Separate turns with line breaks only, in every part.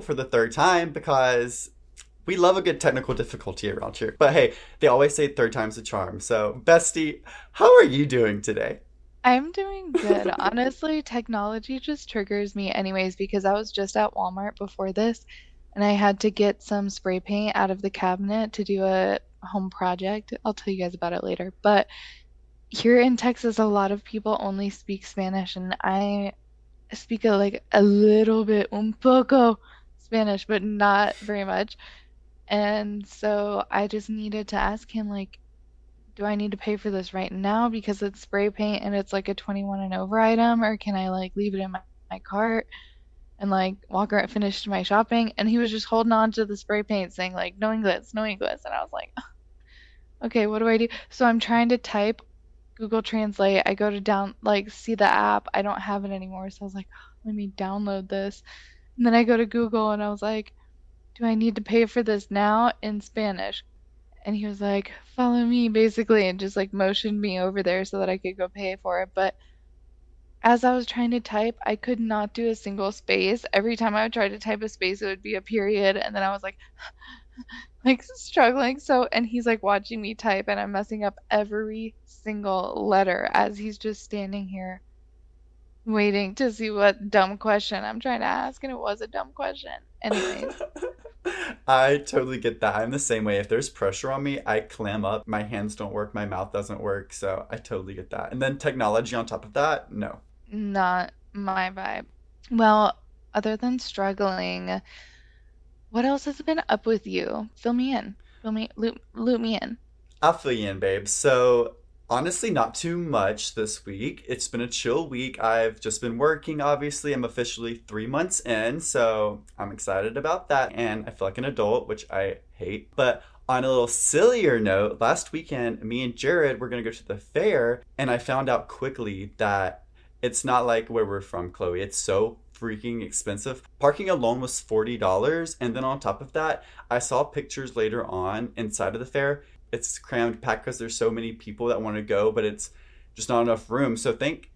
for the third time because we love a good technical difficulty around here. But hey, they always say third time's a charm. So, Bestie, how are you doing today?
I'm doing good. Honestly, technology just triggers me anyways because I was just at Walmart before this and I had to get some spray paint out of the cabinet to do a home project. I'll tell you guys about it later. But here in Texas, a lot of people only speak Spanish and I speak a, like a little bit, un poco Spanish, but not very much. And so I just needed to ask him, like, do I need to pay for this right now because it's spray paint and it's like a 21 and over item, or can I like leave it in my, my cart and like walk around, finish my shopping? And he was just holding on to the spray paint, saying like, no English, no English. And I was like, okay, what do I do? So I'm trying to type Google Translate. I go to down, like, see the app. I don't have it anymore. So I was like, let me download this. And then I go to Google and I was like, do I need to pay for this now in Spanish? And he was like, follow me, basically, and just like motioned me over there so that I could go pay for it. But as I was trying to type, I could not do a single space. Every time I would try to type a space, it would be a period. And then I was like, like struggling. So, and he's like watching me type, and I'm messing up every single letter as he's just standing here waiting to see what dumb question I'm trying to ask, and it was a dumb question. Anyways.
I totally get that. I'm the same way. If there's pressure on me, I clam up. My hands don't work, my mouth doesn't work. So I totally get that. And then technology on top of that, no.
Not my vibe. Well, other than struggling, what else has been up with you? Fill me in. Fill me loop loop me in.
I'll fill you in, babe. So honestly not too much this week it's been a chill week i've just been working obviously i'm officially three months in so i'm excited about that and i feel like an adult which i hate but on a little sillier note last weekend me and jared were going to go to the fair and i found out quickly that it's not like where we're from chloe it's so freaking expensive. Parking alone was $40. And then on top of that, I saw pictures later on inside of the fair it's crammed packed because there's so many people that want to go, but it's just not enough room. So thank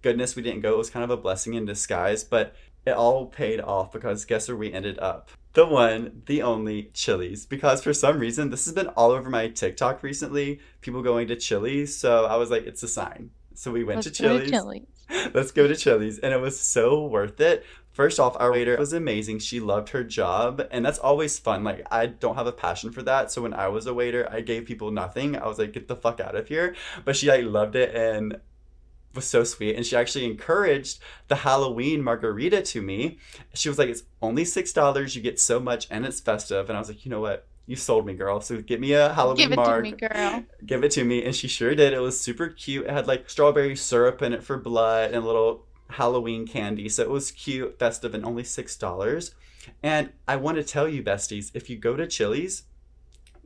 goodness we didn't go. It was kind of a blessing in disguise, but it all paid off because guess where we ended up? The one, the only Chili's. Because for some reason, this has been all over my TikTok recently. People going to Chili's. So I was like, it's a sign. So we went
Let's
to Chili's.
To Chili's.
Let's go to Chili's. And it was so worth it. First off, our waiter was amazing. She loved her job, and that's always fun. Like, I don't have a passion for that. So when I was a waiter, I gave people nothing. I was like, get the fuck out of here. But she like loved it and was so sweet. And she actually encouraged the Halloween margarita to me. She was like, it's only six dollars. You get so much, and it's festive. And I was like, you know what? You sold me, girl. So give me a Halloween
Give it
marg.
to me, girl.
Give it to me. And she sure did. It was super cute. It had like strawberry syrup in it for blood and a little Halloween candy. So it was cute, festive, and only $6. And I want to tell you, besties, if you go to Chili's,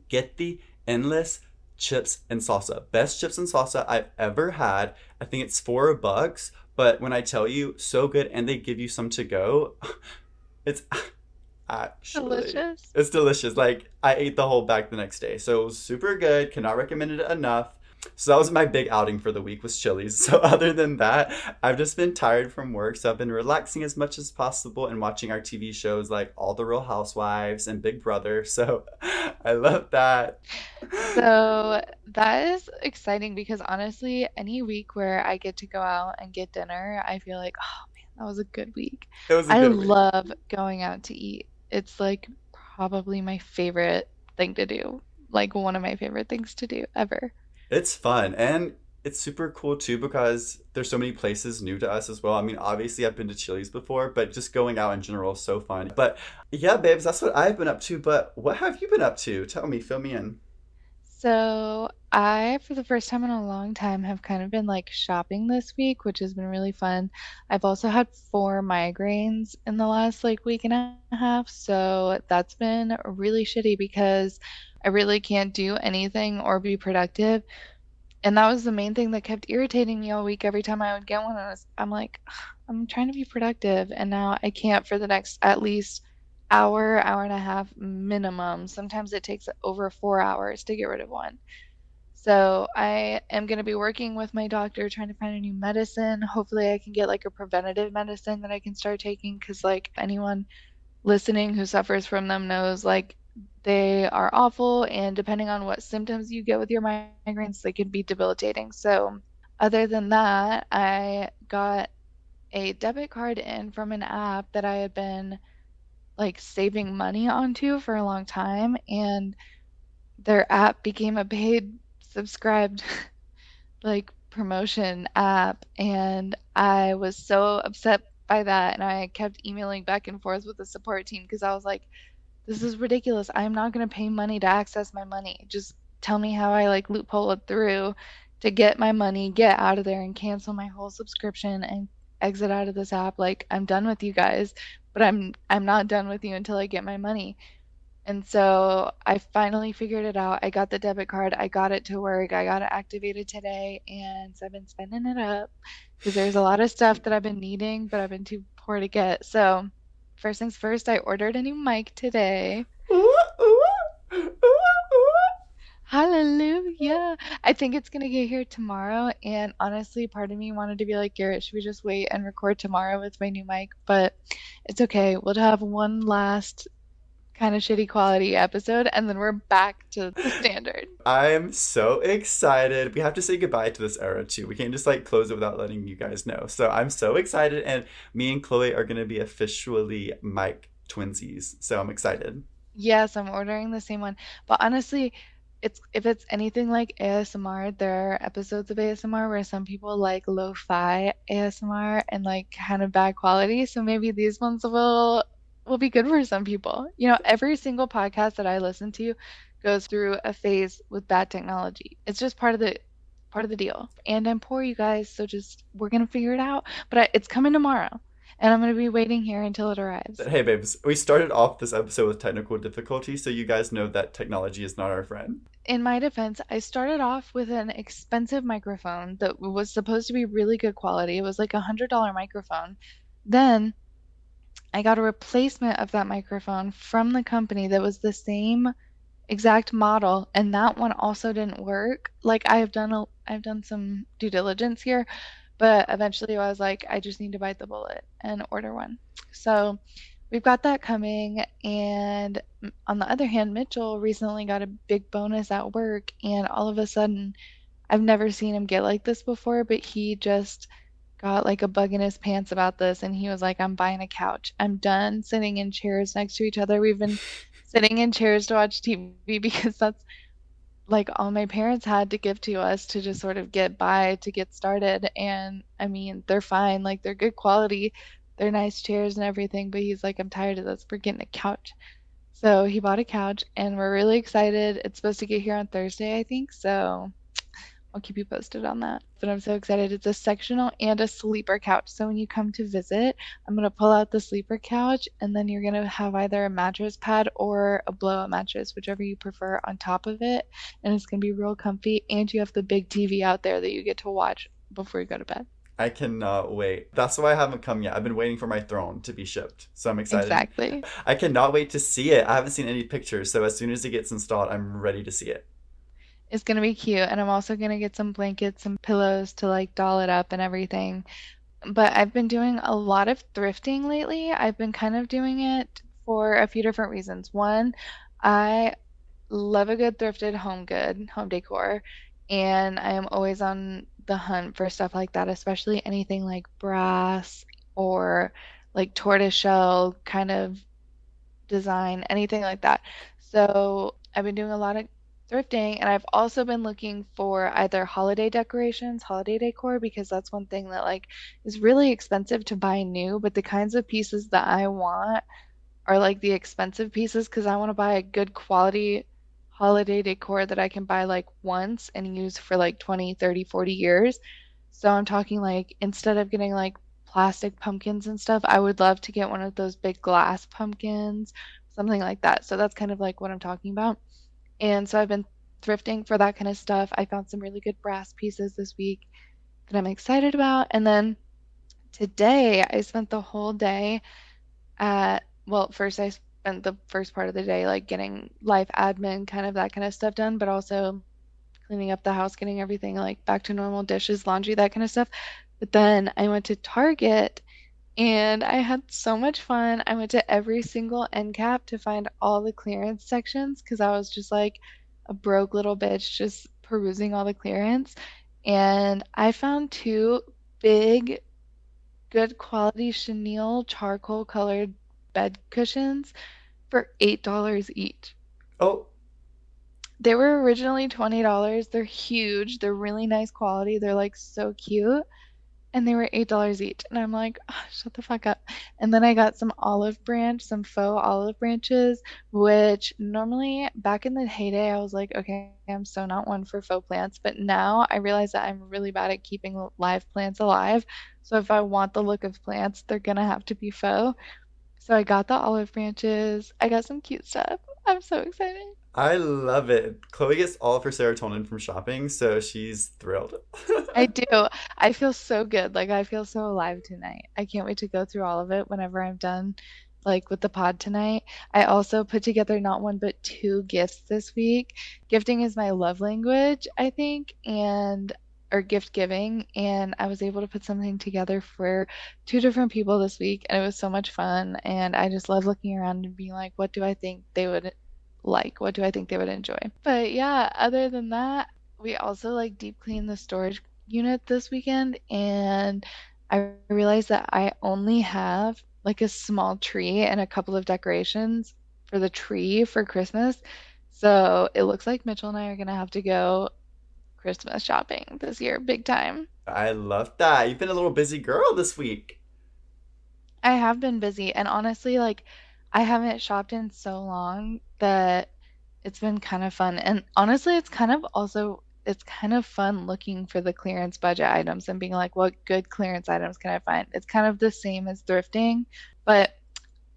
get the endless chips and salsa. Best chips and salsa I've ever had. I think it's four bucks, but when I tell you, so good, and they give you some to go, it's actually
delicious.
It's delicious. Like I ate the whole bag the next day, so it was super good. Cannot recommend it enough. So that was my big outing for the week was Chili's. So other than that, I've just been tired from work. So I've been relaxing as much as possible and watching our TV shows like All the Real Housewives and Big Brother. So I love that.
So that is exciting because honestly, any week where I get to go out and get dinner, I feel like, oh man, that was a good week.
It was a
I
good week.
I love going out to eat. It's like probably my favorite thing to do. Like one of my favorite things to do ever.
It's fun and it's super cool too because there's so many places new to us as well. I mean, obviously I've been to Chili's before, but just going out in general is so fun. But yeah, babes, that's what I've been up to. But what have you been up to? Tell me, fill me in.
So I, for the first time in a long time, have kind of been like shopping this week, which has been really fun. I've also had four migraines in the last like week and a half, so that's been really shitty because I really can't do anything or be productive. And that was the main thing that kept irritating me all week. Every time I would get one, I was, I'm like, I'm trying to be productive, and now I can't for the next at least hour, hour and a half minimum. Sometimes it takes over four hours to get rid of one. So I am going to be working with my doctor trying to find a new medicine. Hopefully I can get like a preventative medicine that I can start taking because like anyone listening who suffers from them knows like they are awful and depending on what symptoms you get with your migraines they can be debilitating so other than that i got a debit card in from an app that i had been like saving money onto for a long time and their app became a paid subscribed like promotion app and I was so upset by that and I kept emailing back and forth with the support team because I was like this is ridiculous. I'm not going to pay money to access my money. Just tell me how I like loophole it through to get my money, get out of there and cancel my whole subscription and exit out of this app. Like I'm done with you guys, but I'm I'm not done with you until I get my money. And so I finally figured it out. I got the debit card. I got it to work. I got it activated today. And so I've been spending it up because there's a lot of stuff that I've been needing, but I've been too poor to get. So, first things first, I ordered a new mic today. Ooh, ooh, ooh, Hallelujah. I think it's going to get here tomorrow. And honestly, part of me wanted to be like, Garrett, should we just wait and record tomorrow with my new mic? But it's okay. We'll have one last kind of shitty quality episode and then we're back to the standard.
I'm so excited. We have to say goodbye to this era too. We can't just like close it without letting you guys know. So I'm so excited and me and Chloe are going to be officially mic twinsies. So I'm excited.
Yes, I'm ordering the same one. But honestly, it's if it's anything like ASMR, there are episodes of ASMR where some people like lo-fi ASMR and like kind of bad quality. So maybe these ones will will be good for some people. You know, every single podcast that I listen to goes through a phase with bad technology. It's just part of the part of the deal. And I'm poor, you guys, so just we're gonna figure it out. But I, it's coming tomorrow, and I'm gonna be waiting here until it arrives.
But hey, babes, we started off this episode with technical difficulty, so you guys know that technology is not our friend.
In my defense, I started off with an expensive microphone that was supposed to be really good quality. It was like a hundred dollar microphone. Then I got a replacement of that microphone from the company that was the same exact model and that one also didn't work. Like I have done a I've done some due diligence here, but eventually I was like I just need to bite the bullet and order one. So we've got that coming. And on the other hand Mitchell recently got a big bonus at work. And all of a sudden I've never seen him get like this before, but he just got like a bug in his pants about this. And he was like i'm buying a couch. I'm done sitting in chairs next to each other. We've been sitting in chairs to watch tv because that's like all my parents had to give to us to just sort of get by to get started. And i mean they're fine like they're good quality they're nice chairs and everything but he's like i'm tired of this we're getting a couch. So he bought a couch and we're really excited. It's supposed to get here on thursday i think so I'll keep you posted on that. But I'm so excited. It's a sectional and a sleeper couch. So when you come to visit, I'm going to pull out the sleeper couch and then you're going to have either a mattress pad or a blowout mattress, whichever you prefer, on top of it. And it's going to be real comfy. And you have the big TV out there that you get to watch before you go to bed.
I cannot wait. That's why I haven't come yet. I've been waiting for my throne to be shipped. So I'm excited.
Exactly.
I cannot wait to see it. I haven't seen any pictures. So as soon as it gets installed, I'm ready to see it
is gonna be cute, and I'm also gonna get some blankets and pillows to like doll it up and everything. But I've been doing a lot of thrifting lately. I've been kind of doing it for a few different reasons. One, I love a good thrifted home good, home decor, and I am always on the hunt for stuff like that, especially anything like brass or like tortoiseshell kind of design, anything like that. So I've been doing a lot of thrifting and I've also been looking for either holiday decorations, holiday decor because that's one thing that like is really expensive to buy new, but the kinds of pieces that I want are like the expensive pieces cuz I want to buy a good quality holiday decor that I can buy like once and use for like 20, 30, 40 years. So I'm talking like instead of getting like plastic pumpkins and stuff, I would love to get one of those big glass pumpkins, something like that. So that's kind of like what I'm talking about. And so I've been thrifting for that kind of stuff. I found some really good brass pieces this week that I'm excited about. And then today I spent the whole day at, well, first I spent the first part of the day like getting life admin, kind of that kind of stuff done, but also cleaning up the house, getting everything like back to normal dishes, laundry, that kind of stuff. But then I went to Target And I had so much fun. I went to every single end cap to find all the clearance sections because I was just like a broke little bitch just perusing all the clearance. And I found two big, good quality chenille charcoal colored bed cushions for $8 each.
Oh,
They were originally $20. They're huge. They're really nice quality. They're like so cute. And they were $8 each. And I'm like, "Ah, shut the fuck up. And then I got some olive branch, some faux olive branches, which normally back in the heyday, I was like, okay, I'm so not one for faux plants. But now I realize that I'm really bad at keeping live plants alive. So if I want the look of plants, they're gonna have to be faux. So I got the olive branches. I got some cute stuff. I'm so excited.
I love it. Chloe gets all of her serotonin from shopping, so she's thrilled.
I do. I feel so good. Like I feel so alive tonight. I can't wait to go through all of it whenever I'm done, like with the pod tonight. I also put together not one but two gifts this week. Gifting is my love language, I think, and or gift giving, and I was able to put something together for two different people this week, and it was so much fun. And I just love looking around and being like, what do I think they would like? What do I think they would enjoy? But yeah, other than that, we also like deep clean the storage unit this weekend and I realized that I only have like a small tree and a couple of decorations for the tree for Christmas. So it looks like Mitchell and I are gonna have to go Christmas shopping this year, big time.
I love that. You've been a little busy girl this week.
I have been busy and honestly, like I haven't shopped in so long that it's been kind of fun. And honestly, it's kind of also it's kind of fun looking for the clearance budget items and being like, what good clearance items can I find? It's kind of the same as thrifting, but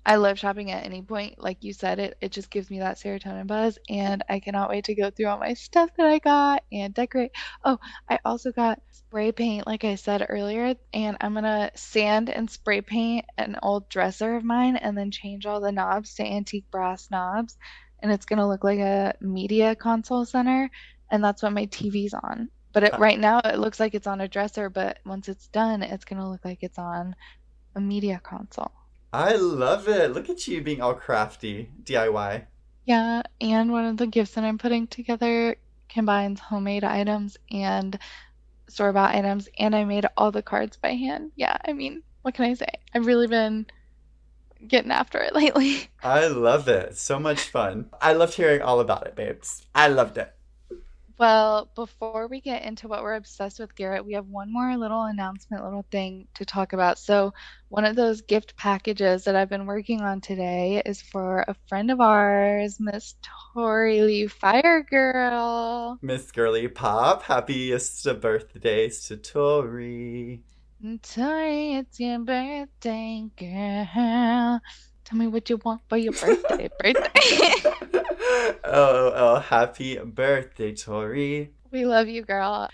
I love shopping at any point. Like you said, it it just gives me that serotonin buzz, and I cannot wait to go through all my stuff that I got and decorate. Oh, I also got spray paint, like I said earlier, and I'm gonna sand and spray paint an old dresser of mine and then change all the knobs to antique brass knobs, and it's gonna look like a media console center, and that's what my TV's on. But it,
uh.
right now, it looks like it's on a dresser, but once it's done, it's gonna look like it's on a media console.
I love it. Look at you being all crafty, DIY.
Yeah, and one of the gifts that I'm putting together combines homemade items and store-bought items, and I made all the cards by hand. Yeah, I mean, what can I say? I've really been getting after it lately.
I love it. So much fun. I loved hearing all about it, babes. I loved it.
Well, before we get into what we're obsessed with, Garrett, we have one more little announcement, little thing to talk about. So, one of those gift packages that I've been working on today is for a friend of ours, Miss Tori Lee Fire Girl.
Miss Girly Pop, happiest of birthdays to Tori.
Tori, it's your birthday, girl. Tell me what you want for your birthday, birthday.
oh, oh, happy birthday, Tori.
We love you, girl.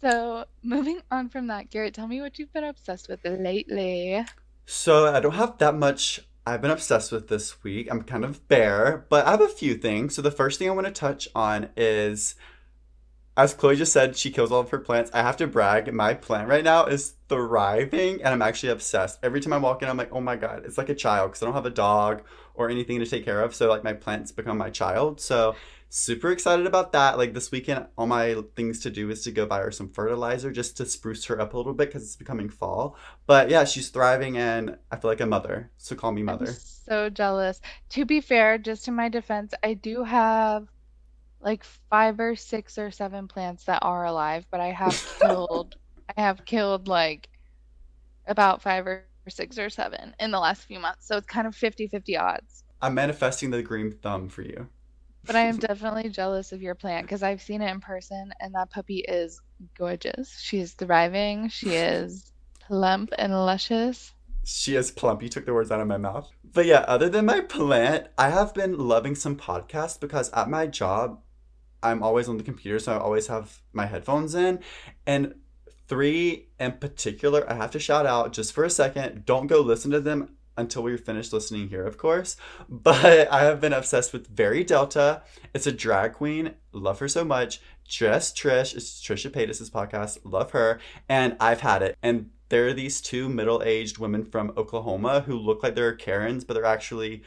So, moving on from that, Garrett, tell me what you've been obsessed with lately.
So, I don't have that much I've been obsessed with this week. I'm kind of bare, but I have a few things. So, the first thing I want to touch on is as Chloe just said, she kills all of her plants. I have to brag, my plant right now is thriving and I'm actually obsessed. Every time I walk in, I'm like, oh my God, it's like a child because I don't have a dog or anything to take care of. So, like, my plants become my child. So, super excited about that. Like, this weekend, all my things to do is to go buy her some fertilizer just to spruce her up a little bit because it's becoming fall. But yeah, she's thriving and I feel like a mother. So, call me
I'm
mother.
so jealous. To be fair, just in my defense, I do have like five or six or seven plants that are alive, but I have killed, I have killed like about five or six or seven in the last few months. So it's kind of fifty-fifty odds.
I'm manifesting the green thumb for you.
But I am definitely jealous of your plant because I've seen it in person and that puppy is gorgeous. She is thriving. She is plump and luscious.
She is plump. You took the words out of my mouth. But yeah, other than my plant, I have been loving some podcasts because at my job, I'm always on the computer, so I always have my headphones in. And three in particular, I have to shout out just for a second. Don't go listen to them until we're finished listening here, of course. But I have been obsessed with Very Delta. It's a drag queen. Love her so much. Just Trish. It's Trisha Paytas' podcast. Love her. And I've had it. And there are these two middle-aged women from Oklahoma who look like they're Karens, but they're actually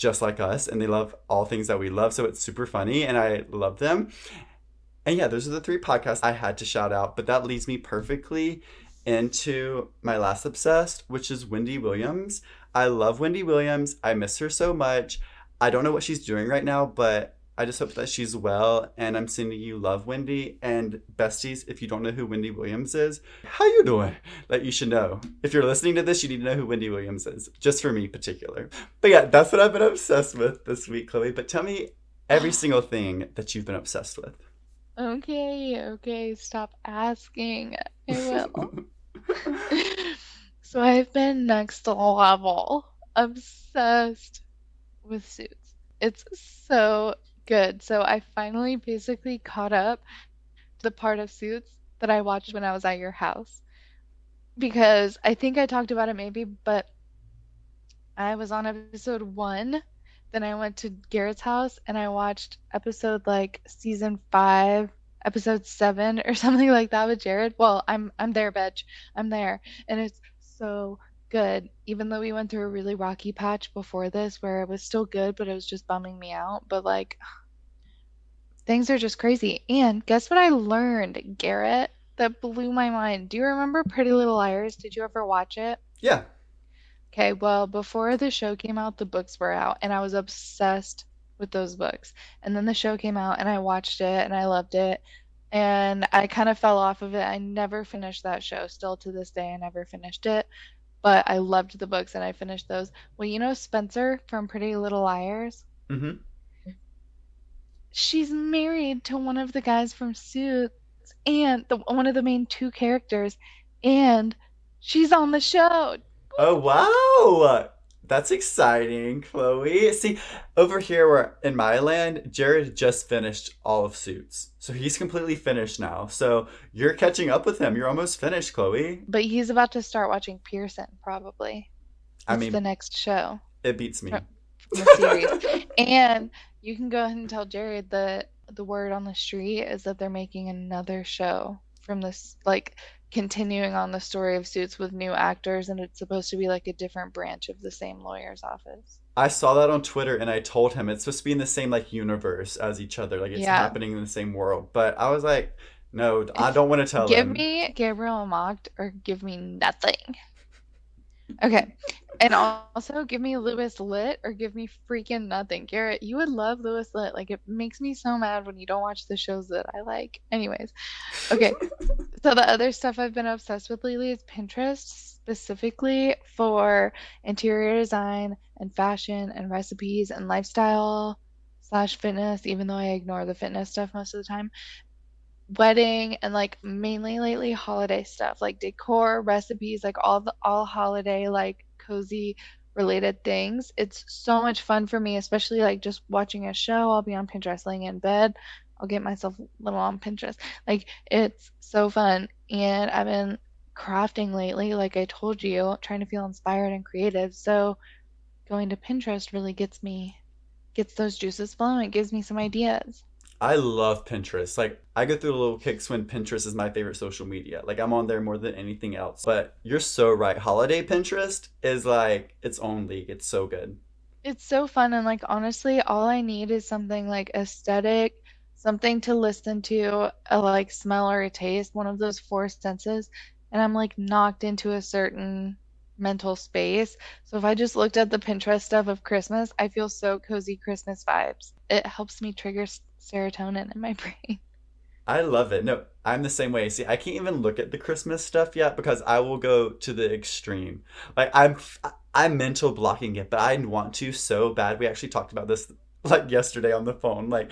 just like us and they love all things that we love. So it's super funny and I love them. And yeah, those are the three podcasts I had to shout out, but that leads me perfectly into my last obsessed, which is Wendy Williams. I love Wendy Williams. I miss her so much. I don't know what she's doing right now, but I just hope that she's well. And I'm sending you love, Wendy. And besties, if you don't know who Wendy Williams is, how you doing? That you should know. If you're listening to this, you need to know who Wendy Williams is. Just for me, particular. But yeah, that's what I've been obsessed with this week, Chloe. But tell me every single thing that you've been obsessed with.
Okay, okay, stop asking. I will. so I've been next level obsessed with suits. It's so good. So I finally basically caught up the part of suits that I watched when I was at your house. Because I think I talked about it maybe, but I was on episode one. Then I went to Garrett's house and I watched episode like season five, episode seven or something like that with Jared. Well, I'm I'm there, bitch. I'm there. And it's so good. Even though we went through a really rocky patch before this where it was still good, but it was just bumming me out. But like things are just crazy. And guess what I learned, Garrett? That blew my mind. Do you remember Pretty Little Liars? Did you ever watch it?
Yeah.
Okay, well, before the show came out, the books were out, and I was obsessed with those books. And then the show came out, and I watched it, and I loved it. And I kind of fell off of it. I never finished that show. Still to this day, I never finished it. But I loved the books, and I finished those. Well, you know Spencer from Pretty Little Liars?
Mm-hmm.
She's married to one of the guys from Suits, and the one of the main two characters, and she's on the show.
Oh wow! That's exciting, Chloe. See, over here where in my land, Jared just finished all of Suits. So he's completely finished now. So you're catching up with him. You're almost finished, Chloe.
But he's about to start watching Pearson, probably.
I mean,
the next show
it beats me.
from the series. and you can go ahead and tell Jared that the word on the street is that they're making another show from this, like continuing on the story of Suits with new actors, and it's supposed to be like a different branch of the same lawyer's office.
I saw that on Twitter and I told him it's supposed to be in the same like universe as each other, like it's
Yeah.
happening in the same world. But I was like, no, I don't want to tell
Give me Gabriel Macht or give me nothing. Okay. And also give me Louis Litt or give me freaking nothing. Garrett, you would love Louis Litt. Like it makes me so mad when you don't watch the shows that I like. Anyways. Okay. so the other stuff I've been obsessed with lately is Pinterest, specifically for interior design and fashion and recipes and lifestyle slash fitness, even though I ignore the fitness stuff most of the time wedding and like mainly lately holiday stuff like decor recipes like all the all holiday like cozy related things. It's so much fun for me especially like just watching a show. I'll be on pinterest laying in bed. I'll get myself a little on pinterest. Like it's so fun. And i've been crafting lately like i told you trying to feel inspired and creative. So going to pinterest really gets me gets those juices flowing. It gives me some ideas
I love Pinterest. Like I go through little kicks when Pinterest is my favorite social media. Like I'm on there more than anything else. But you're so right. Holiday Pinterest is like its own league. It's so good.
It's so fun and like honestly, all I need is something like aesthetic, something to listen to, a like smell or a taste, one of those four senses, and I'm like knocked into a certain mental space. So if I just looked at the Pinterest stuff of Christmas, I feel so cozy Christmas vibes. It helps me trigger serotonin in my brain.
I love it. No, I'm the same way. See, I can't even look at the Christmas stuff yet because I will go to the extreme. Like I'm I'm mental blocking it, but I want to so bad. We actually talked about this like yesterday on the phone. Like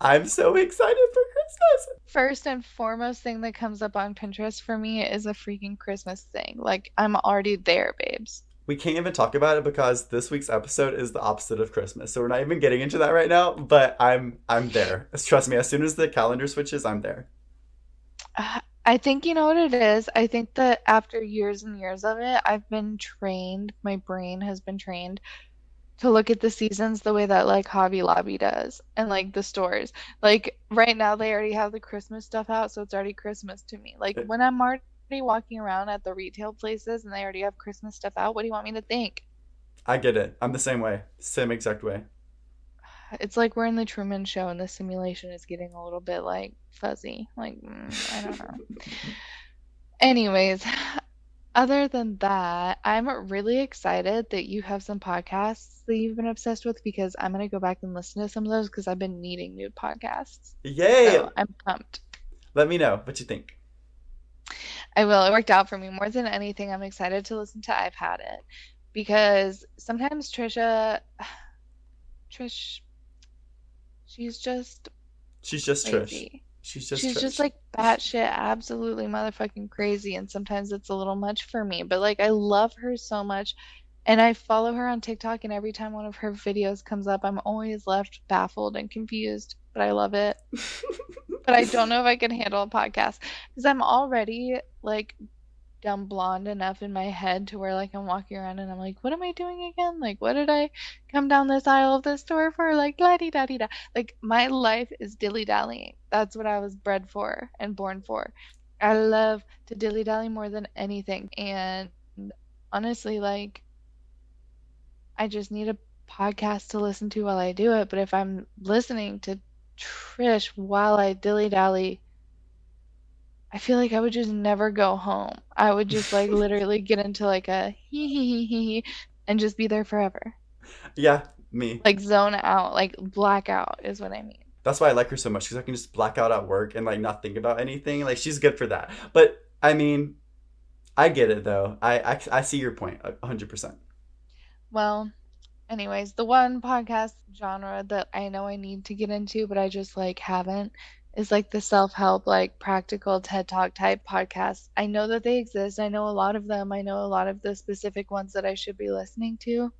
I'm so excited for Christmas.
First and foremost thing that comes up on Pinterest for me is a freaking Christmas thing. Like I'm already there, babes.
We can't even talk about it because this week's episode is the opposite of Christmas. So we're not even getting into that right now, but I'm I'm there. Trust me, as soon as the calendar switches, I'm there.
I think you know what it is. I think that after years and years of it, I've been trained, my brain has been trained to look at the seasons the way that like Hobby Lobby does and like the stores. Like right now they already have the Christmas stuff out, so it's already Christmas to me. Like
eh.
when I'm mar walking around at the retail places and they already have Christmas stuff out. What do you want me to think?
I get it. I'm the same way. Same exact way.
It's like we're in the Truman Show and the simulation is getting a little bit like fuzzy. Like, mm, I don't know. Anyways, other than that, I'm really excited that you have some podcasts that you've been obsessed with because I'm going to go back and listen to some of those because I've been needing new podcasts.
Yay!
So I'm pumped.
Let me know what you think.
I will. It worked out for me more than anything. I'm excited to listen to I've Had It because sometimes Trisha, Trish, she's just
She's just. Trish. She's just
She's
Trish.
just like batshit, absolutely motherfucking crazy, and sometimes it's a little much for me. But like, I love her so much, and I follow her on TikTok, and every time one of her videos comes up, I'm always left baffled and confused. But I love it. But I don't know if I can handle a podcast because I'm already like dumb blonde enough in my head to where like I'm walking around and I'm like, what am I doing again? Like, what did I come down this aisle of the store for? Like, la di da di da. Like, my life is dilly dallying. That's what I was bred for and born for. I love to dilly dally more than anything. And honestly, like, I just need a podcast to listen to while I do it. But if I'm listening to Trish while I dilly dally, I feel like I would just never go home. I would just like literally get into like a hee hee hee hee hee and just be there forever.
yeah, me.
Like zone out, like blackout is what I mean.
That's why I like her so much because I can just black out at work and like not think about anything. Like she's good for that. But I mean, I get it though. I I, I see your point a hundred percent.
Well, anyways, the one podcast genre that I know I need to get into, but I just like haven't, is like the self-help, like practical TED Talk type podcasts. I know that they exist. I know a lot of them. I know a lot of the specific ones that I should be listening to,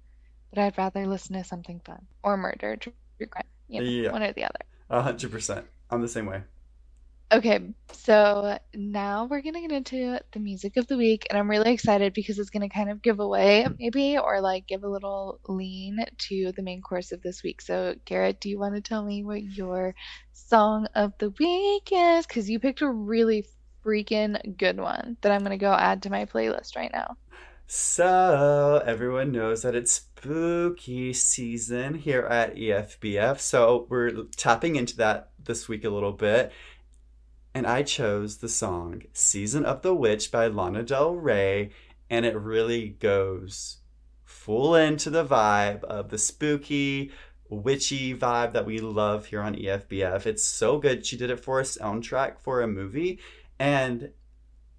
but I'd rather listen to something fun or murder, true crime, you know,
Yeah.
one or the other.
A hundred percent. I'm the same way.
Okay, so now we're gonna get into the music of the week, and I'm really excited because it's gonna kind of give away, maybe, or like give a little lean to the main course of this week. So, Garrett, do you want to tell me what your song of the week is? Because you picked a really freaking good one that I'm gonna go add to my playlist right now.
So everyone knows that it's spooky season here at EFBF. So we're tapping into that this week a little bit. And I chose the song Season of the Witch by Lana Del Rey. And it really goes full into the vibe of the spooky, witchy vibe that we love here on EFBF. It's so good. She did it for a soundtrack for a movie. And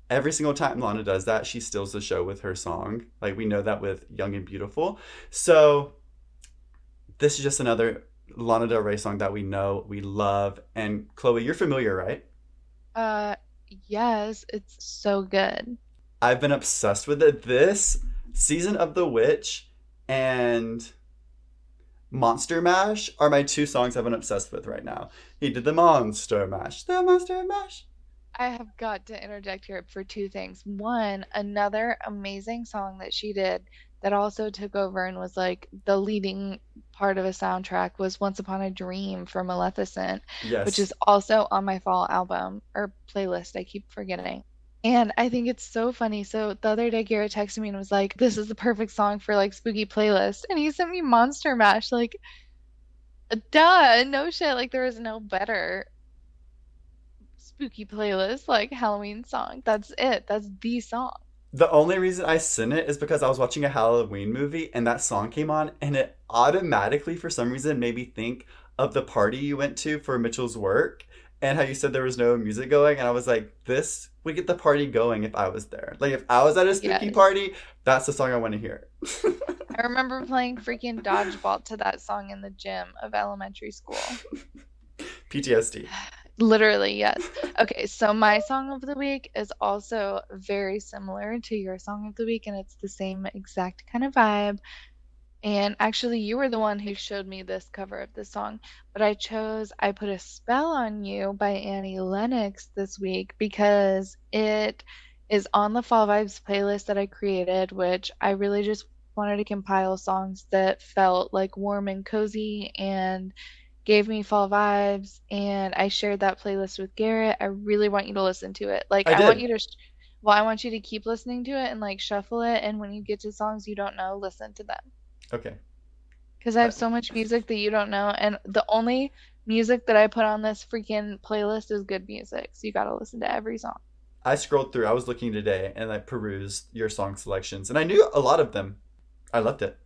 every single time Lana does that, she steals the show with her song. Like we know that with Young and Beautiful. So this is just another Lana Del Rey song that we know, we love. And Chloe, you're familiar, right?
Uh, yes, it's so good.
I've been obsessed with it. This season of The Witch and Monster Mash are my two songs I've been obsessed with right now. He did the Monster Mash, the Monster Mash.
I have got to interject here for two things. One, another amazing song that she did that also took over and was like the leading part of a soundtrack was Once Upon a Dream for Maleficent,
Yes.
which is also on my fall album or playlist. I keep forgetting. And I think it's so funny. So the other day, Garrett texted me and was like, This is the perfect song for like spooky playlist. And he sent me Monster Mash. Like, duh, no shit. Like, there is no better spooky playlist, like Halloween song. That's it. That's the song.
The only reason I sent it is because I was watching a Halloween movie and that song came on and it automatically, for some reason, made me think of the party you went to for Mitchell's work and how you said there was no music going. And I was like, this would get the party going if I was there. Like, if I was at a spooky
Yes.
party, that's the song I want to hear.
I remember playing freaking dodgeball to that song in the gym of elementary school.
PTSD.
Literally, yes. Okay, so my song of the week is also very similar to your song of the week, and it's the same exact kind of vibe. And actually, you were the one who showed me this cover of this song, but I chose I Put a Spell on You by Annie Lennox this week because it is on the Fall Vibes playlist that I created, which I really just wanted to compile songs that felt like warm and cozy and gave me fall vibes and I shared that playlist with Garrett. I really want you to listen to it. Like
I
I, want you to sh- well, I want you to keep listening to it and like shuffle it. And when you get to songs you don't know, listen to them.
Okay.
Because I have so much music that you don't know. And the only music that I put on this freaking playlist is good music. So you got to listen to every song.
I scrolled through, I was looking today and I perused your song selections and I knew a lot of them. I loved it.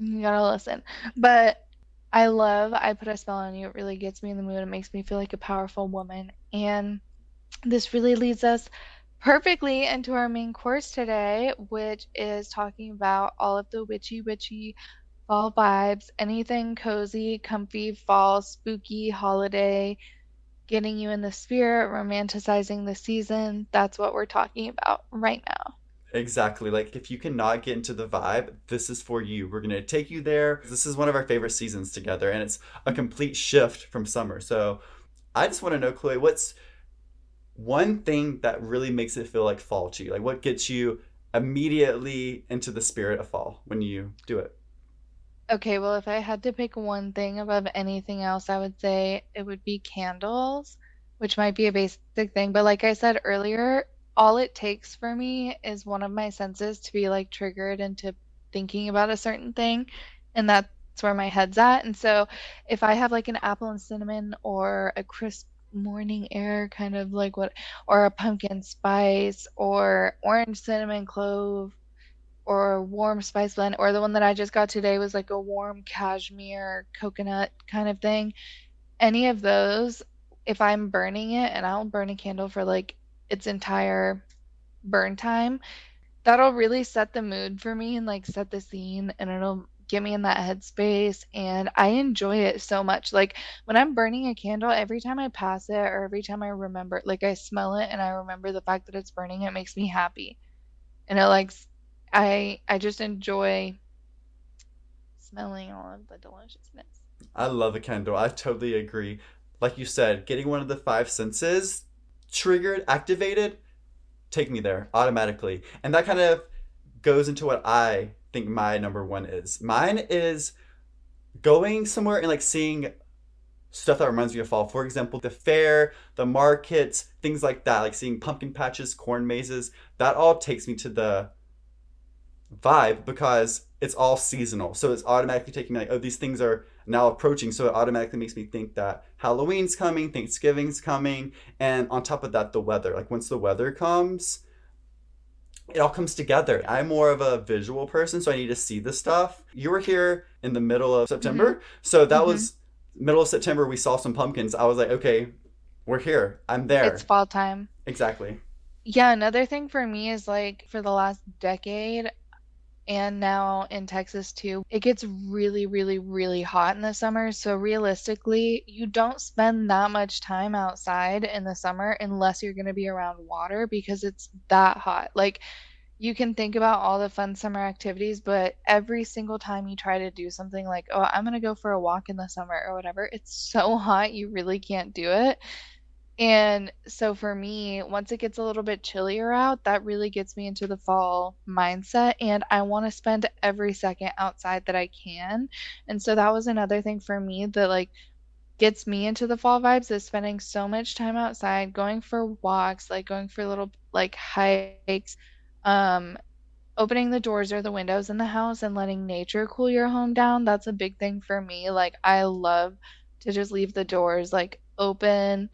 You gotta listen. But I love I Put a Spell on You. It really gets me in the mood. It makes me feel like a powerful woman. And this really leads us perfectly into our main course today, which is talking about all of the witchy, witchy fall vibes, anything cozy, comfy, fall, spooky, holiday, getting you in the spirit, romanticizing the season. That's what we're talking about right now.
Exactly. Like if you cannot get into the vibe, this is for you. We're going to take you there. This is one of our favorite seasons together and it's a complete shift from summer. So I just want to know, Chloe, what's one thing that really makes it feel like fall to you? Like what gets you immediately into the spirit of fall when you do it?
Okay, well, if I had to pick one thing above anything else, I would say it would be candles, which might be a basic thing. But like I said earlier, all it takes for me is one of my senses to be like triggered into thinking about a certain thing. And that's where my head's at. And so if I have like an apple and cinnamon or a crisp morning air kind of like what or a pumpkin spice or orange cinnamon clove or warm spice blend or the one that I just got today was like a warm cashmere coconut kind of thing. Any of those, if I'm burning it and I'll burn a candle for like its entire burn time, that'll really set the mood for me and like set the scene and it'll get me in that headspace and I enjoy it so much. Like when I'm burning a candle, every time I pass it or every time I remember like I smell it and I remember the fact that it's burning, it makes me happy. And it like I I just enjoy smelling all of the deliciousness.
I love a candle. I totally agree. Like you said, getting one of the five senses triggered, activated, take me there automatically. And that kind of goes into what I think my number one is. Mine is going somewhere and like seeing stuff that reminds me of fall. For example, the fair, the markets, things like that, like seeing pumpkin patches, corn mazes. That all takes me to the vibe because it's all seasonal. So it's automatically taking me like, oh, these things are now approaching. So it automatically makes me think that Halloween's coming, Thanksgiving's coming, and on top of that, the weather. Like once the weather comes, it all comes together. I'm more of a visual person, so I need to see the stuff. You were here in the middle of September, mm-hmm. so that mm-hmm. was middle of September. We saw some pumpkins. I was like, okay, we're here. I'm there.
It's fall time.
Exactly.
Yeah, another thing for me is like for the last decade, and now in Texas too, it gets really, really, really hot in the summer. So realistically, you don't spend that much time outside in the summer unless you're going to be around water because it's that hot. Like, you can think about all the fun summer activities, but every single time you try to do something like, oh, I'm going to go for a walk in the summer or whatever, it's so hot you really can't do it. And so for me, once it gets a little bit chillier out, that really gets me into the fall mindset. And I want to spend every second outside that I can. And so that was another thing for me that like gets me into the fall vibes is spending so much time outside, going for walks, like going for little like hikes, um, opening the doors or the windows in the house and letting nature cool your home down. That's a big thing for me. Like I love to just leave the doors like open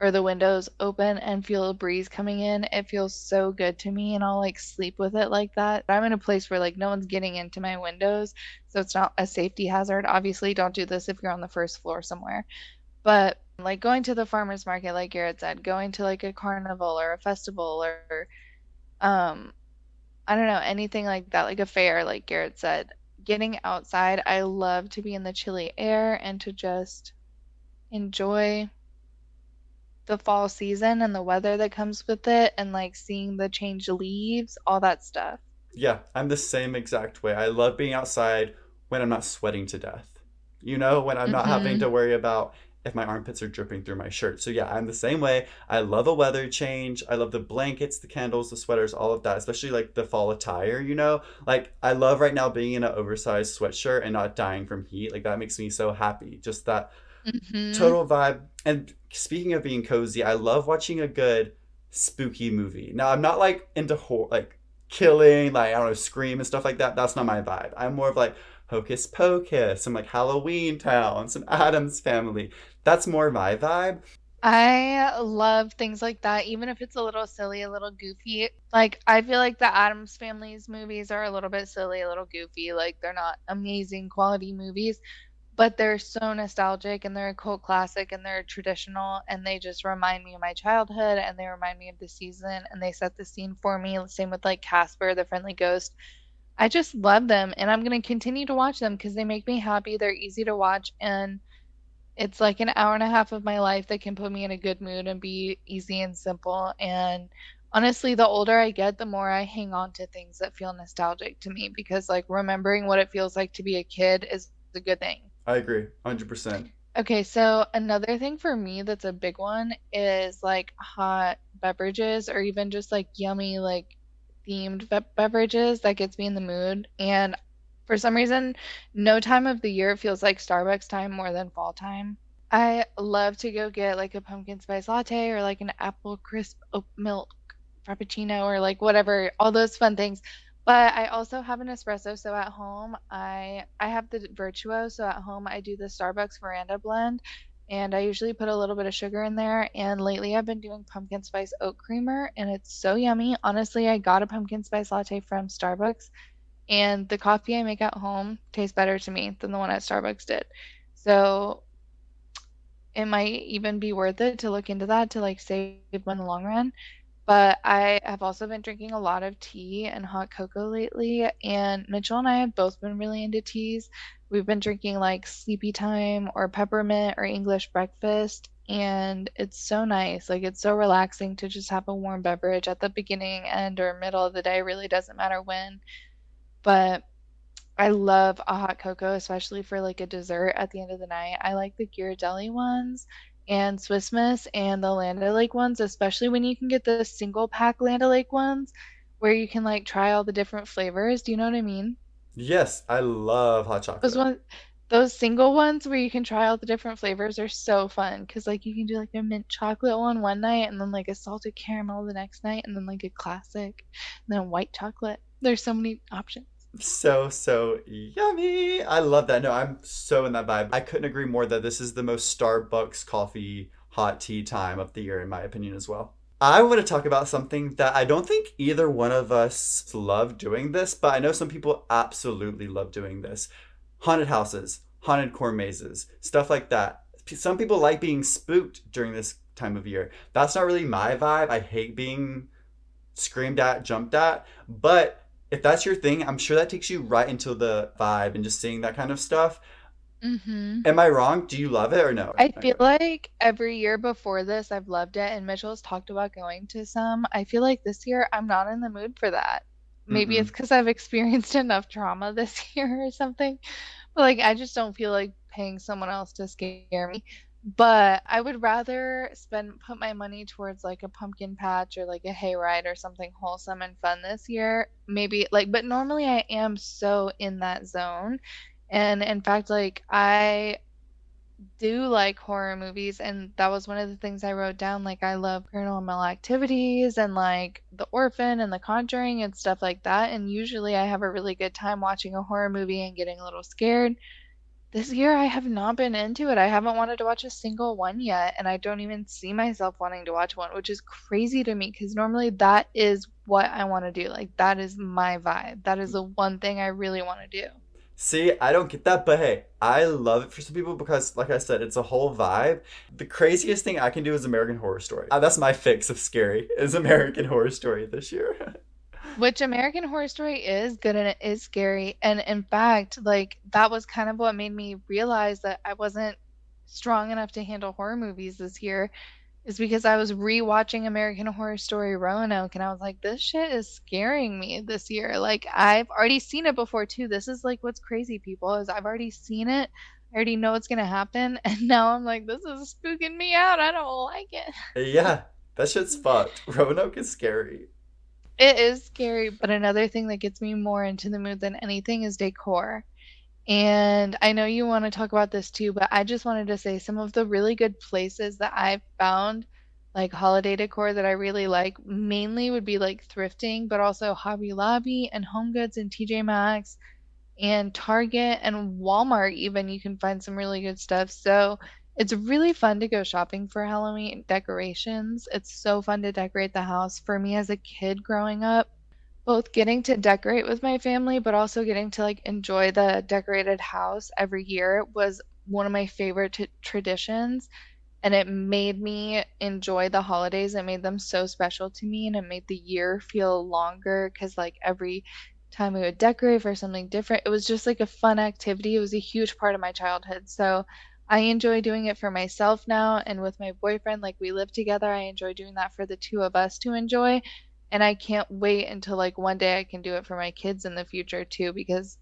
or the windows open and feel a breeze coming in, it feels so good to me and I'll like sleep with it like that. I'm in a place where like no one's getting into my windows, so it's not a safety hazard. Obviously, don't do this if you're on the first floor somewhere. But like going to the farmers market like Garrett said, going to like a carnival or a festival or um I don't know, anything like that, like a fair like Garrett said, getting outside, I love to be in the chilly air and to just enjoy the fall season and the weather that comes with it and like seeing the change leaves, all that stuff.
Yeah, I'm the same exact way. I love being outside when I'm not sweating to death. You know, when I'm mm-hmm. not having mm-hmm. to worry about if my armpits are dripping through my shirt. So yeah, I'm the same way. I love a weather change. I love the blankets, the candles, the sweaters, all of that, especially like the fall attire, you know? Like I love right now being in an oversized sweatshirt and not dying from heat. Like that makes me so happy. Just that mm-hmm. total vibe. And speaking of being cozy, I love watching a good spooky movie. Now, I'm not like into horror, like killing, like, I don't know, scream and stuff like that. That's not my vibe. I'm more of like Hocus Pocus, some like Halloween Town, some Addams Family. That's more my vibe.
I love things like that, even if it's a little silly, a little goofy. Like, I feel like the Addams Family's movies are a little bit silly, a little goofy. Like, they're not amazing quality movies, but they're so nostalgic and they're a cult classic and they're traditional and they just remind me of my childhood and they remind me of the season and they set the scene for me. Same with like Casper, the Friendly Ghost. I just love them and I'm going to continue to watch them because they make me happy. They're easy to watch and it's like an hour and a half of my life that can put me in a good mood and be easy and simple. And honestly, the older I get, the more I hang on to things that feel nostalgic to me because, like, remembering what it feels like to be a kid is a good thing.
I agree, 100%.
Okay, so another thing for me that's a big one is like hot beverages or even just like yummy, like themed be- beverages that gets me in the mood. And for some reason, no time of the year feels like Starbucks time more than fall time. I love to go get like a pumpkin spice latte or like an apple crisp oat milk frappuccino or like whatever, all those fun things. But I also have an espresso, so at home I I have the Vertuo. so at home I do the Starbucks Veranda blend, and I usually put a little bit of sugar in there. And lately I've been doing pumpkin spice oat creamer, and it's so yummy. Honestly, I got a pumpkin spice latte from Starbucks, and the coffee I make at home tastes better to me than the one at Starbucks did. So it might even be worth it to look into that to like save in the long run. But I have also been drinking a lot of tea and hot cocoa lately, and Mitchell and I have both been really into teas. We've been drinking like sleepy time or peppermint or English breakfast, and it's so nice. Like it's so relaxing to just have a warm beverage at the beginning, end, or middle of the day, really doesn't matter when. But I love a hot cocoa, especially for like a dessert at the end of the night. I like the Ghirardelli ones and Swiss Miss and the Land O'Lake ones, especially when you can get the single pack Land O'Lake ones where you can like try all the different flavors. Do you know what I mean?
Yes, I love hot
Those
chocolate.
ones, those single ones where you can try all the different flavors are so fun because like you can do like a mint chocolate one one night and then like a salted caramel the next night and then like a classic and then white chocolate. There's so many options.
So, so yummy. I love that. No, I'm so in that vibe. I couldn't agree more that this is the most Starbucks coffee hot tea time of the year, in my opinion, as well. I want to talk about something that I don't think either one of us love doing this, but I know some people absolutely love doing this. Haunted houses, haunted corn mazes, stuff like that. Some people like being spooked during this time of year. That's not really my vibe. I hate being screamed at, jumped at, but if that's your thing, I'm sure that takes you right into the vibe and just seeing that kind of stuff.
hmm
Am I wrong? Do you love it or no?
I feel like every year before this, I've loved it, and Mitchell's talked about going to some. I feel like this year, I'm not in the mood for that. Maybe it's
Mm-mm.
because I've experienced enough trauma this year or something. But like, I just don't feel like paying someone else to scare me. But I would rather spend put my money towards like a pumpkin patch or like a hayride or something wholesome and fun this year. Maybe like, but normally I am so in that zone. And in fact, like I do like horror movies, and that was one of the things I wrote down. Like, I love paranormal activities and like The Orphan and The Conjuring and stuff like that. And usually I have a really good time watching a horror movie and getting a little scared. This year I have not been into it. I haven't wanted to watch a single one yet, and I don't even see myself wanting to watch one, which is crazy to me because normally that is what I want to do. Like, that is my vibe. That is the one thing I really want to do.
See, I don't get that, but hey, I love it for some people because, like I said, it's a whole vibe. The craziest thing I can do is American Horror Story. Uh, that's my fix of scary, is American Horror Story this year.
Which American Horror Story is good and it is scary. And in fact, like that was kind of what made me realize that I wasn't strong enough to handle horror movies this year, is because I was rewatching American Horror Story Roanoke and I was like, this shit is scaring me this year. Like I've already seen it before too. This is like what's crazy, people, is I've already seen it. I already know what's gonna happen, and now I'm like, this is spooking me out. I don't like it.
yeah, that shit's fucked. Roanoke is scary.
It is scary, but another thing that gets me more into the mood than anything is decor. And I know you want to talk about this too, but I just wanted to say some of the really good places that I've found, like holiday decor that I really like mainly would be like thrifting, but also Hobby Lobby and Home Goods and TJ Maxx and Target and Walmart even you can find some really good stuff. So it's really fun to go shopping for Halloween decorations. It's so fun to decorate the house. For me as a kid growing up, both getting to decorate with my family, but also getting to like enjoy the decorated house every year was one of my favorite t- traditions. And it made me enjoy the holidays. It made them so special to me and it made the year feel longer because, like, every time we would decorate for something different, it was just like a fun activity. It was a huge part of my childhood. So I enjoy doing it for myself now. And with my boyfriend, like, we live together. I enjoy doing that for the two of us to enjoy and I can't wait until like one day I can do it for my kids in the future too because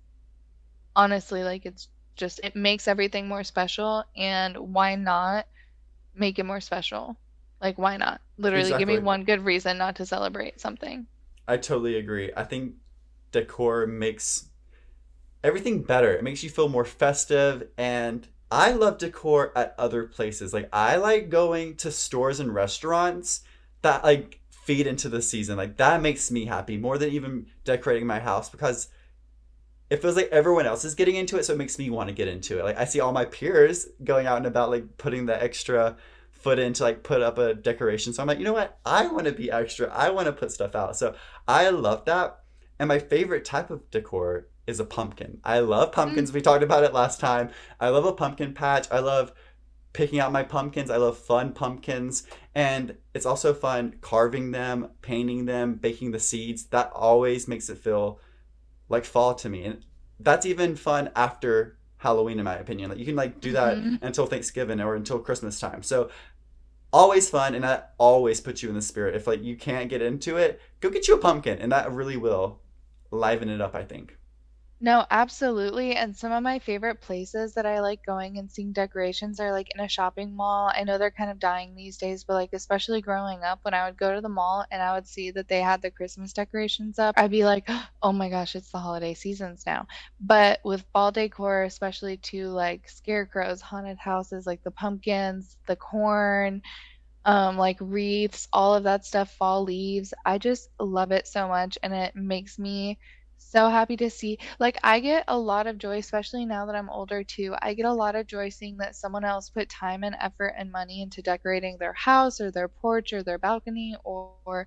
honestly like it's just it makes everything more special and why not make it more special? Like why not? Literally give me one good reason not to celebrate something.
I totally agree. I think decor makes everything better. It makes you feel more festive and I love decor at other places. Like I like going to stores and restaurants that like feed into the season. Like that makes me happy more than even decorating my house because it feels like everyone else is getting into it, so it makes me want to get into it. Like I see all my peers going out and about, like putting the extra foot in to like put up a decoration. So I'm like, you know what? I want to be extra. I want to put stuff out. So I love that. And my favorite type of decor is a pumpkin. I love pumpkins. Mm. We talked about it last time. I love a pumpkin patch. I love picking out my pumpkins. I love fun pumpkins. And it's also fun carving them, painting them, baking the seeds. That always makes it feel like fall to me. And that's even fun after Halloween, in my opinion. Like you can like do that mm-hmm. until Thanksgiving or until Christmas time. So always fun and that always puts you in the spirit. If like you can't get into it, go get you a pumpkin and that really will liven it up, I think.
No, absolutely. And some of my favorite places that I like going and seeing decorations are like in a shopping mall. I know they're kind of dying these days, but like especially growing up, when I would go to the mall and I would see that they had the Christmas decorations up, I'd be like, oh my gosh, it's the holiday seasons now. But with fall decor, especially to like scarecrows, haunted houses, like the pumpkins, the corn, um, like wreaths, all of that stuff, fall leaves, I just love it so much. And it makes me so happy to see. Like, I get a lot of joy, especially now that I'm older too. I get a lot of joy seeing that someone else put time and effort and money into decorating their house or their porch or their balcony or,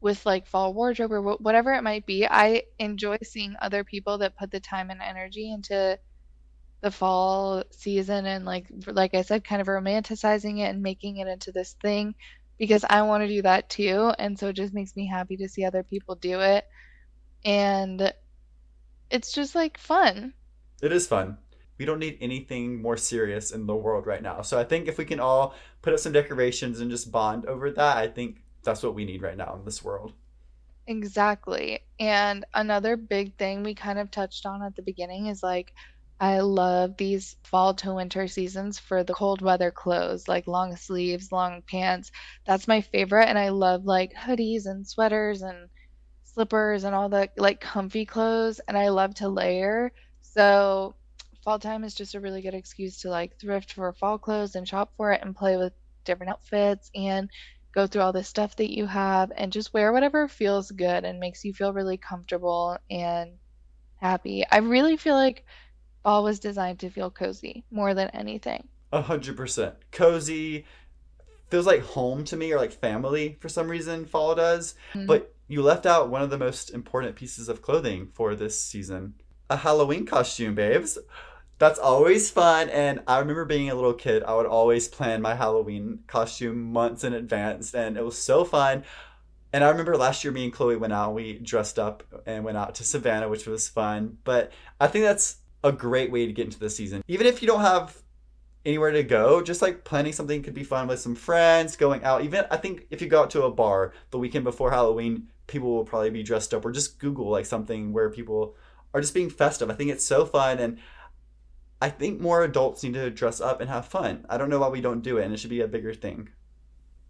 with like fall wardrobe or whatever it might be. I enjoy seeing other people that put the time and energy into the fall season and like like I said kind of romanticizing it and making it into this thing because I want to do that too and so it just makes me happy to see other people do it and it's just like fun.
It is fun. We don't need anything more serious in the world right now. So I think if we can all put up some decorations and just bond over that, I think that's what we need right now in this world.
Exactly. And another big thing we kind of touched on at the beginning is like I love these fall to winter seasons for the cold weather clothes, like long sleeves, long pants. That's my favorite. And I love like hoodies and sweaters and slippers and all the like comfy clothes and I love to layer. So fall time is just a really good excuse to like thrift for fall clothes and shop for it and play with different outfits and go through all the stuff that you have and just wear whatever feels good and makes you feel really comfortable and happy. I really feel like fall was designed to feel cozy more than anything.
A hundred percent cozy feels like home to me or like family for some reason. Fall does, mm-hmm. but you left out one of the most important pieces of clothing for this season a Halloween costume, babes. That's always fun. And I remember being a little kid, I would always plan my Halloween costume months in advance, and it was so fun. And I remember last year, me and Chloe went out, we dressed up and went out to Savannah, which was fun. But I think that's a great way to get into the season. Even if you don't have anywhere to go, just like planning something could be fun with some friends, going out. Even I think if you go out to a bar the weekend before Halloween, people will probably be dressed up or just Google like something where people are just being festive. I think it's so fun and I think more adults need to dress up and have fun. I don't know why we don't do it and it should be a bigger thing.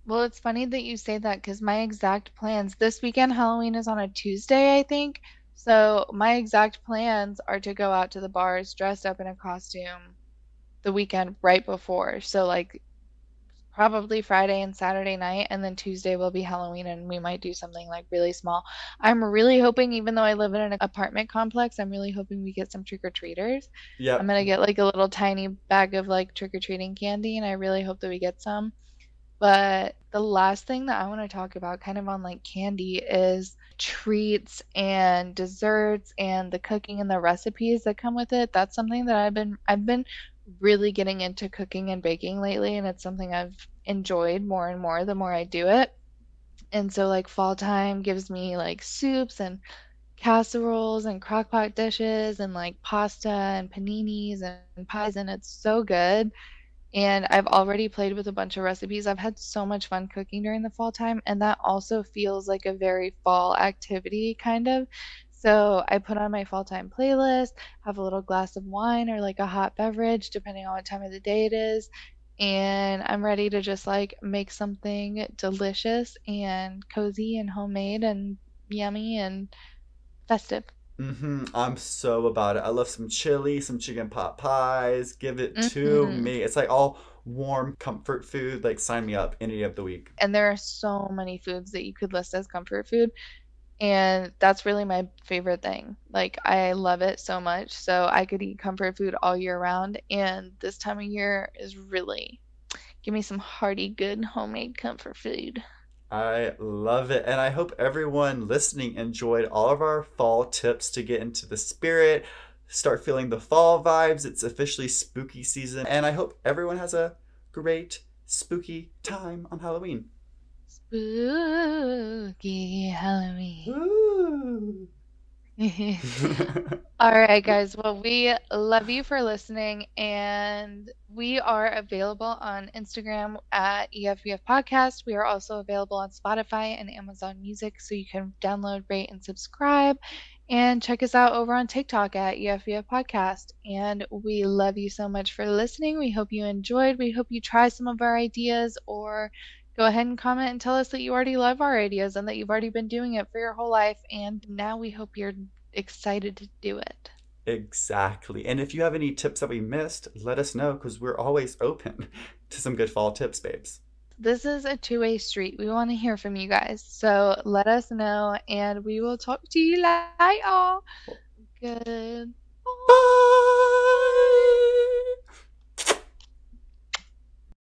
Well, it's funny that you say that because my exact plans this weekend, Halloween is on a Tuesday, I think. So my exact plans are to go out to the bars dressed up in a costume the weekend right before. So like probably Friday and Saturday night, and then Tuesday will be Halloween, and we might do something like really small. I'm really hoping, even though I live in an apartment complex, I'm really hoping we get some trick or treaters.
Yeah.
I'm gonna get like a little tiny bag of like trick or treating candy, and I really hope that we get some. But the last thing that I want to talk about, kind of on like candy, is treats and desserts and the cooking and the recipes that come with it. That's something that I've been I've been really getting into cooking and baking lately, and it's something I've enjoyed more and more the more I do it. And so like fall time gives me like soups and casseroles and crock pot dishes and like pasta and paninis and pies and it's so good. And I've already played with a bunch of recipes. I've had so much fun cooking during the fall time, and that also feels like a very fall activity, kind of. So I put on my fall time playlist, have a little glass of wine or like a hot beverage, depending on what time of the day it is. And I'm ready to just like make something delicious and cozy and homemade and yummy and festive.
Mm-hmm. I'm so about it. I love some chili, some chicken pot pies. Give it to
hmm
me. It's like all warm comfort food. Like sign me up any day of the week.
And there are so many foods that you could list as comfort food. And that's really my favorite thing. Like, I love it so much. So I could eat comfort food all year round. And this time of year is really give me some hearty, good homemade comfort food.
I love it. And I hope everyone listening enjoyed all of our fall tips to get into the spirit, start feeling the fall vibes. It's officially spooky season. And I hope everyone has a great spooky time on Halloween.
Spooky Halloween.
Woo!
All right, guys. Well, we love you for listening, and we are available on Instagram at EFBF Podcast. We are also available on Spotify and Amazon Music, so you can download, rate, and subscribe. And check us out over on TikTok at EFBF Podcast. And we love you so much for listening. We hope you enjoyed. We hope you try some of our ideas or go ahead and comment and tell us that you already love our ideas and that you've already been doing it for your whole life. And now we hope you're excited to do it.
Exactly. And if you have any tips that we missed, let us know because we're always open to some good fall tips, babes.
This is a two way street. We want to hear from you guys. So let us know, and we will talk to you later. Good.
Bye!